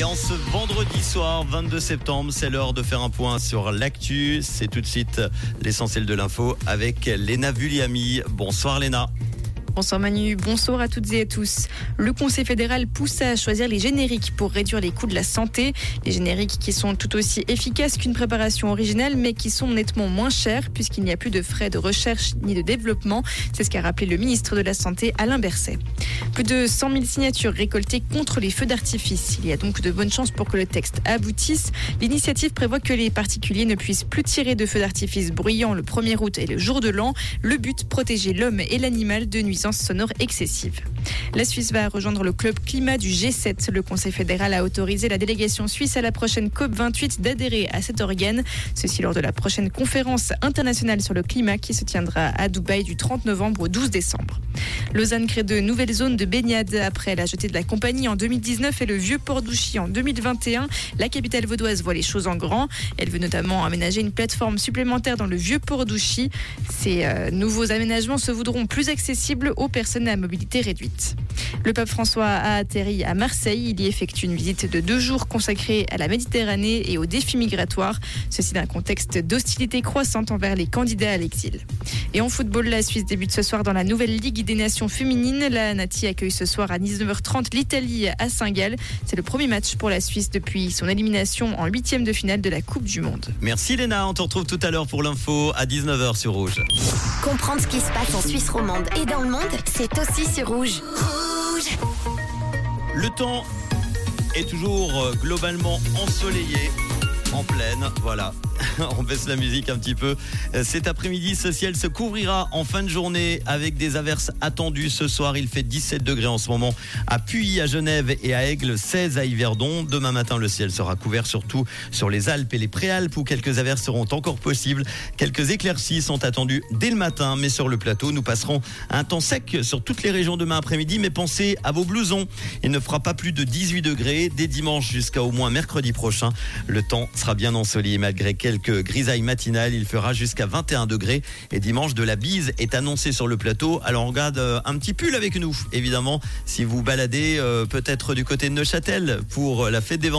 Et en ce vendredi soir, 22 septembre, c'est l'heure de faire un point sur l'actu. C'est tout de suite l'essentiel de l'info avec Léna Vulliami. Bonsoir Léna. Bonsoir Manu, bonsoir à toutes et à tous. Le Conseil fédéral pousse à choisir les génériques pour réduire les coûts de la santé. Les génériques qui sont tout aussi efficaces qu'une préparation originale, mais qui sont nettement moins chers puisqu'il n'y a plus de frais de recherche ni de développement. C'est ce qu'a rappelé le ministre de la Santé Alain Berset. Plus de 100 000 signatures récoltées contre les feux d'artifice. Il y a donc de bonnes chances pour que le texte aboutisse. L'initiative prévoit que les particuliers ne puissent plus tirer de feux d'artifice bruyants le 1er août et le jour de l'an. Le but, protéger l'homme et l'animal de nuisances sonore excessive. La Suisse va rejoindre le club climat du G7. Le Conseil fédéral a autorisé la délégation suisse à la prochaine COP28 d'adhérer à cet organe. Ceci lors de la prochaine conférence internationale sur le climat qui se tiendra à Dubaï du 30 novembre au 12 décembre. Lausanne crée de nouvelles zones de baignade après la jetée de la compagnie en 2019 et le vieux port d'Ouchy en 2021. La capitale vaudoise voit les choses en grand. Elle veut notamment aménager une plateforme supplémentaire dans le vieux port d'Ouchy. Ces euh, nouveaux aménagements se voudront plus accessibles aux personnes à mobilité réduite. Le pape François a atterri à Marseille. Il y effectue une visite de deux jours consacrée à la Méditerranée et aux défis migratoires. Ceci dans un contexte d'hostilité croissante envers les candidats à l'exil. Et en football, la Suisse débute ce soir dans la nouvelle Ligue des Nations féminines. La Nati accueille ce soir à 19h30 l'Italie à Saint-Gall. C'est le premier match pour la Suisse depuis son élimination en huitième de finale de la Coupe du Monde. Merci Léna, on te retrouve tout à l'heure pour l'info à 19h sur Rouge. Comprendre ce qui se passe en Suisse romande et dans le monde, c'est aussi sur Rouge. Le temps est toujours euh, globalement ensoleillé, en pleine, voilà. On baisse la musique un petit peu. Euh, Cet après-midi, ce ciel se couvrira en fin de journée avec des averses attendues ce soir. Il fait 17 degrés en ce moment à Puy, à Genève et à Aigle, 16 à Yverdon. Demain matin, le ciel sera couvert surtout sur les Alpes et les Préalpes où quelques averses seront encore possibles. Quelques éclaircies sont attendues dès le matin, mais sur le plateau, nous passerons un temps sec sur toutes les régions demain après-midi. Mais pensez à vos blousons. Il ne fera pas plus de 18 degrés dès dimanche jusqu'à au moins mercredi prochain. Le temps sera bien ensoleillé malgré quelques grisailles matinales. Il fera jusqu'à 21 degrés et dimanche de la bise est annoncée sur le plateau. Alors on garde euh, un petit pull avec nous, évidemment, si vous baladez euh, peut-être du côté de Neuchâtel pour la fête des Vendées.